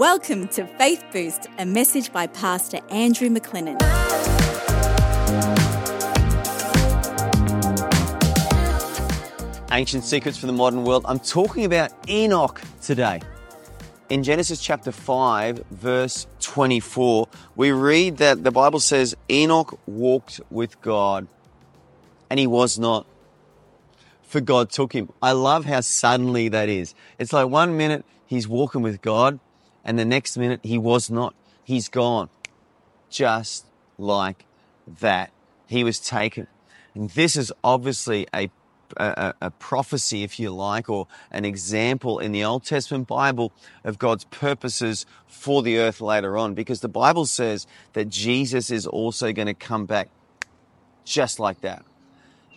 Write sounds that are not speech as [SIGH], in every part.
Welcome to Faith Boost, a message by Pastor Andrew McLennan. Ancient secrets for the modern world. I'm talking about Enoch today. In Genesis chapter 5, verse 24, we read that the Bible says Enoch walked with God and he was not, for God took him. I love how suddenly that is. It's like one minute he's walking with God and the next minute he was not. He's gone. Just like that. He was taken. And this is obviously a a, a, prophecy, if you like, or an example in the Old Testament Bible of God's purposes for the earth later on, because the Bible says that Jesus is also going to come back just like that.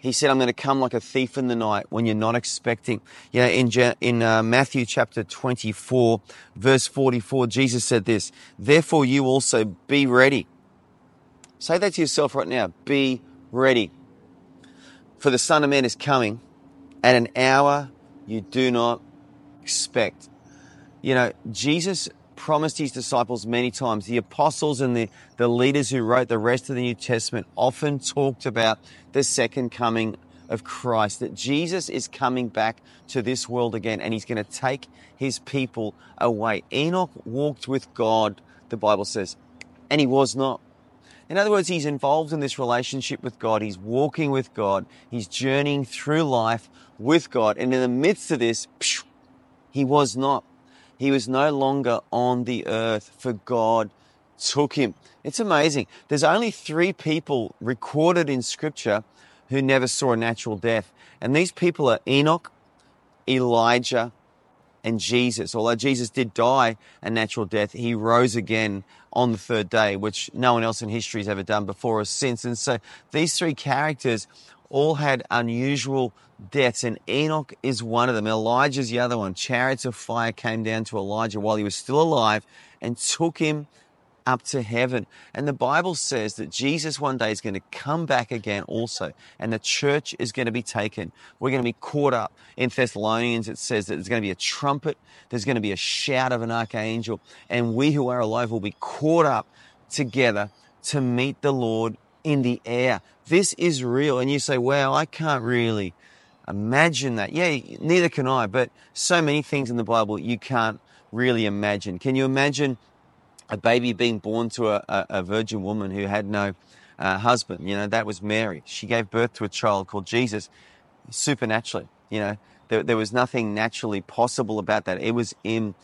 He said, I'm going to come like a thief in the night when you're not expecting. You know, in, in uh, Matthew chapter 24, verse 44, Jesus said this, Therefore you also be ready. Say that to yourself right now. Be ready. For the Son of Man is coming at an hour you do not expect. You know, Jesus promised his disciples many times. The apostles and the, the leaders who wrote the rest of the New Testament often talked about the second coming of Christ, that Jesus is coming back to this world again and he's going to take his people away. Enoch walked with God, the Bible says, and he was not. In other words, he's involved in this relationship with God. He's walking with God. He's journeying through life with God. And in the midst of this, he was not. He was no longer on the earth, for God took him. It's amazing. There's only three people recorded in Scripture who never saw a natural death. And these people are Enoch, Elijah, and Jesus. Although Jesus did die a natural death, he rose again on the third day, which no one else in history has ever done before or since. And so these three characters all had unusual deaths, and Enoch is one of them. Elijah's the other one. Chariots of fire came down to Elijah while he was still alive and took him up to heaven. And the Bible says that Jesus one day is going to come back again also, and the church is going to be taken. We're going to be caught up. In Thessalonians, it says that there's going to be a trumpet, there's going to be a shout of an archangel, and we who are alive will be caught up together to meet the Lord in the air. This is real. And you say, well, I can't really imagine that. Yeah, neither can I, but so many things in the Bible you can't really imagine. Can you imagine a baby being born to a, a, a virgin woman who had no uh, husband. You know, that was Mary. She gave birth to a child called Jesus supernaturally. You know, there, there was nothing naturally possible about that. It was impossible.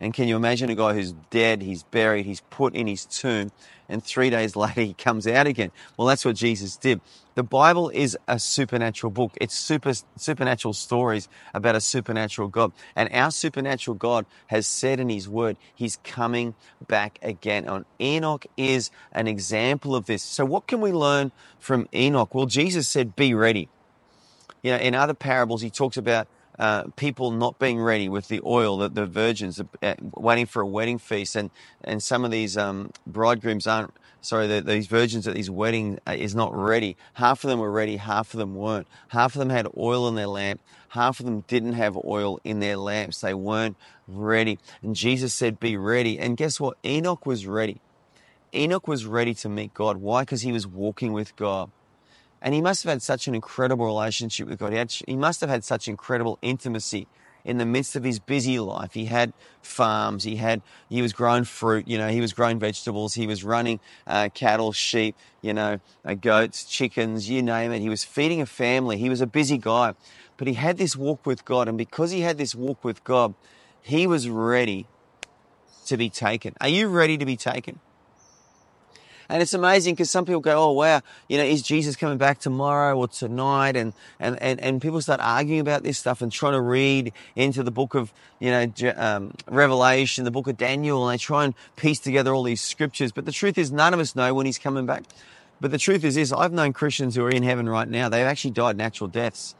And can you imagine a guy who's dead, he's buried, he's put in his tomb, and three days [LAUGHS] later he comes out again. Well, that's what Jesus did. The Bible is a supernatural book. It's super, supernatural stories about a supernatural God. And our supernatural God has said in his word, he's coming back again. And Enoch is an example of this. So what can we learn from Enoch? Well, Jesus said, be ready. You know, in other parables, he talks about uh, people not being ready with the oil, that the virgins uh, waiting for a wedding feast, and and some of these um, bridegrooms aren't. Sorry, the, these virgins at these wedding uh, is not ready. Half of them were ready, half of them weren't. Half of them had oil in their lamp, half of them didn't have oil in their lamps. They weren't ready. And Jesus said, "Be ready." And guess what? Enoch was ready. Enoch was ready to meet God. Why? Because he was walking with God. And he must have had such an incredible relationship with God. He, had, he must have had such incredible intimacy in the midst of his busy life. He had farms. He had he was growing fruit. You know, he was growing vegetables. He was running uh, cattle, sheep. You know, uh, goats, chickens, you name it. He was feeding a family. He was a busy guy, but he had this walk with God, and because he had this walk with God, he was ready to be taken. Are you ready to be taken? And it's amazing because some people go, oh, wow, you know, is Jesus coming back tomorrow or tonight? And, and, and, and people start arguing about this stuff and trying to read into the book of, you know, um, Revelation, the book of Daniel, and they try and piece together all these scriptures. But the truth is, none of us know when he's coming back. But the truth is, is I've known Christians who are in heaven right now. They've actually died natural deaths.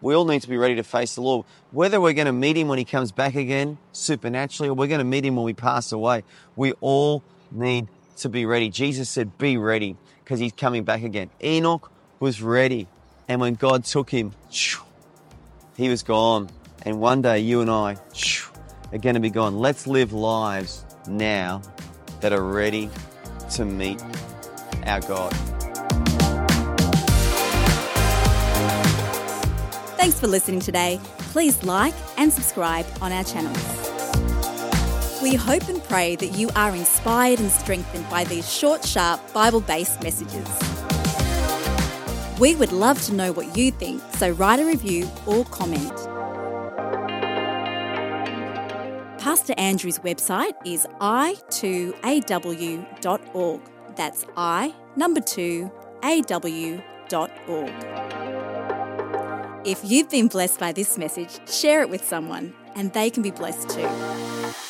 We all need to be ready to face the Lord. Whether we're going to meet him when he comes back again, supernaturally, or we're going to meet him when we pass away, we all need to be ready. Jesus said, Be ready because he's coming back again. Enoch was ready. And when God took him, he was gone. And one day, you and I, are going to be gone. Let's live lives now that are ready to meet our God. Thanks for listening today. Please like and subscribe on our channels. We hope and pray that you are inspired and strengthened by these short, sharp, Bible based messages. We would love to know what you think, so write a review or comment. Pastor Andrew's website is i2aw.org. That's i number 2 aw.org. If you've been blessed by this message, share it with someone and they can be blessed too.